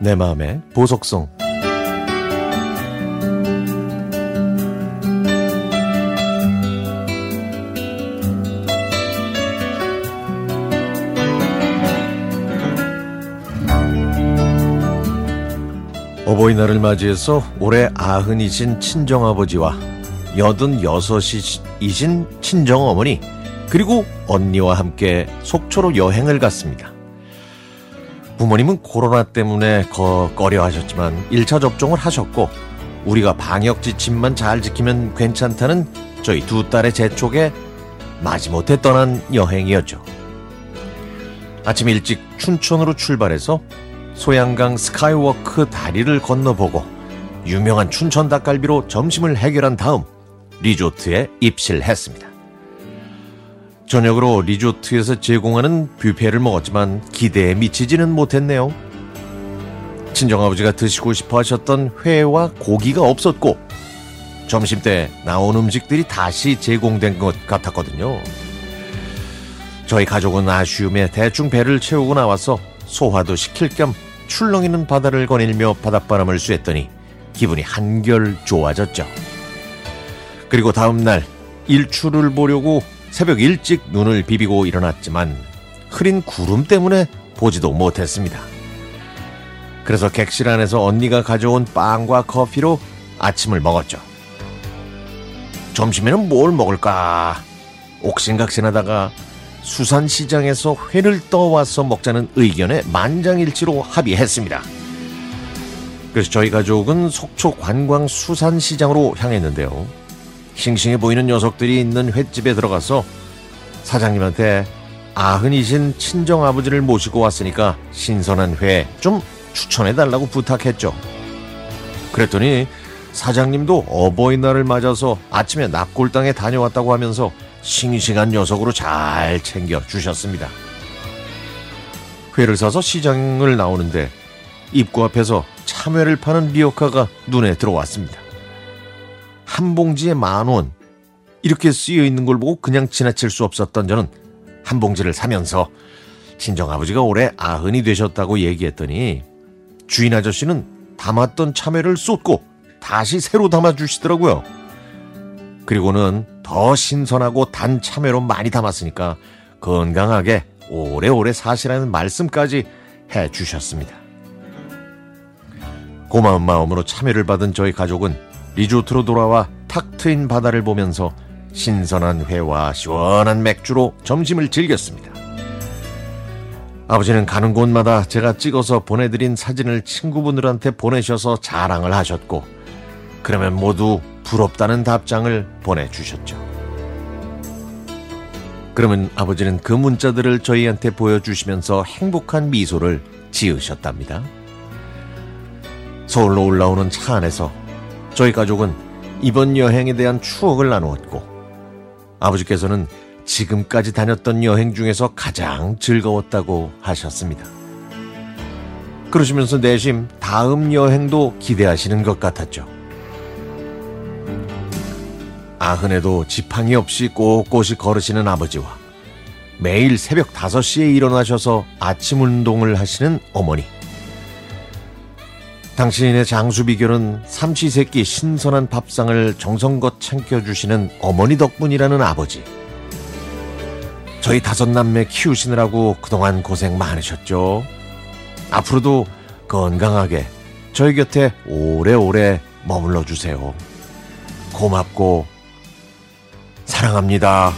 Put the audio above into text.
내 마음의 보석성 어버이날을 맞이해서 올해 아흔이신 친정아버지와 여든 여섯이신 친정어머니 그리고 언니와 함께 속초로 여행을 갔습니다. 부모님은 코로나 때문에 거 꺼려 하셨지만 1차 접종을 하셨고 우리가 방역 지침만 잘 지키면 괜찮다는 저희 두 딸의 재촉에 마지못해 떠난 여행이었죠. 아침 일찍 춘천으로 출발해서 소양강 스카이워크 다리를 건너보고 유명한 춘천 닭갈비로 점심을 해결한 다음 리조트에 입실했습니다. 저녁으로 리조트에서 제공하는 뷔페를 먹었지만 기대에 미치지는 못했네요. 친정아버지가 드시고 싶어 하셨던 회와 고기가 없었고 점심 때 나온 음식들이 다시 제공된 것 같았거든요. 저희 가족은 아쉬움에 대충 배를 채우고 나와서 소화도 시킬 겸 출렁이는 바다를 거닐며 바닷바람을 쐬었더니 기분이 한결 좋아졌죠. 그리고 다음날 일출을 보려고 새벽 일찍 눈을 비비고 일어났지만 흐린 구름 때문에 보지도 못했습니다. 그래서 객실 안에서 언니가 가져온 빵과 커피로 아침을 먹었죠. 점심에는 뭘 먹을까? 옥신각신하다가 수산시장에서 회를 떠와서 먹자는 의견에 만장일치로 합의했습니다. 그래서 저희 가족은 속초 관광 수산시장으로 향했는데요. 싱싱해 보이는 녀석들이 있는 횟집에 들어가서 사장님한테 아흔이신 친정 아버지를 모시고 왔으니까 신선한 회 좀 추천해 달라고 부탁했죠. 그랬더니 사장님도 어버이날을 맞아서 아침에 납골당에 다녀왔다고 하면서 싱싱한 녀석으로 잘 챙겨 주셨습니다. 회를 사서 시장을 나오는데 입구 앞에서 참외를 파는 리어카가 눈에 들어왔습니다. 한 봉지에 만 원. 이렇게 쓰여 있는 걸 보고 그냥 지나칠 수 없었던 저는 한 봉지를 사면서 친정아버지가 올해 아흔이 되셨다고 얘기했더니 주인 아저씨는 담았던 참외를 쏟고 다시 새로 담아주시더라고요. 그리고는 더 신선하고 단 참외로 많이 담았으니까 건강하게 오래오래 사시라는 말씀까지 해 주셨습니다. 고마운 마음으로 참여를 받은 저희 가족은 리조트로 돌아와 탁 트인 바다를 보면서 신선한 회와 시원한 맥주로 점심을 즐겼습니다. 아버지는 가는 곳마다 제가 찍어서 보내드린 사진을 친구분들한테 보내셔서 자랑을 하셨고, 그러면 모두 부럽다는 답장을 보내주셨죠. 그러면 아버지는 그 문자들을 저희한테 보여주시면서 행복한 미소를 지으셨답니다. 서울로 올라오는 차 안에서 저희 가족은 이번 여행에 대한 추억을 나누었고 아버지께서는 지금까지 다녔던 여행 중에서 가장 즐거웠다고 하셨습니다. 그러시면서 내심 다음 여행도 기대하시는 것 같았죠. 아흔에도 지팡이 없이 꼿꼿이 걸으시는 아버지와 매일 새벽 5시에 일어나셔서 아침 운동을 하시는 어머니. 당신의 장수 비결은 삼시세끼 신선한 밥상을 정성껏 챙겨주시는 어머니 덕분이라는 아버지. 저희 다섯 남매 키우시느라고 그동안 고생 많으셨죠. 앞으로도 건강하게 저희 곁에 오래오래 머물러 주세요. 고맙고 사랑합니다.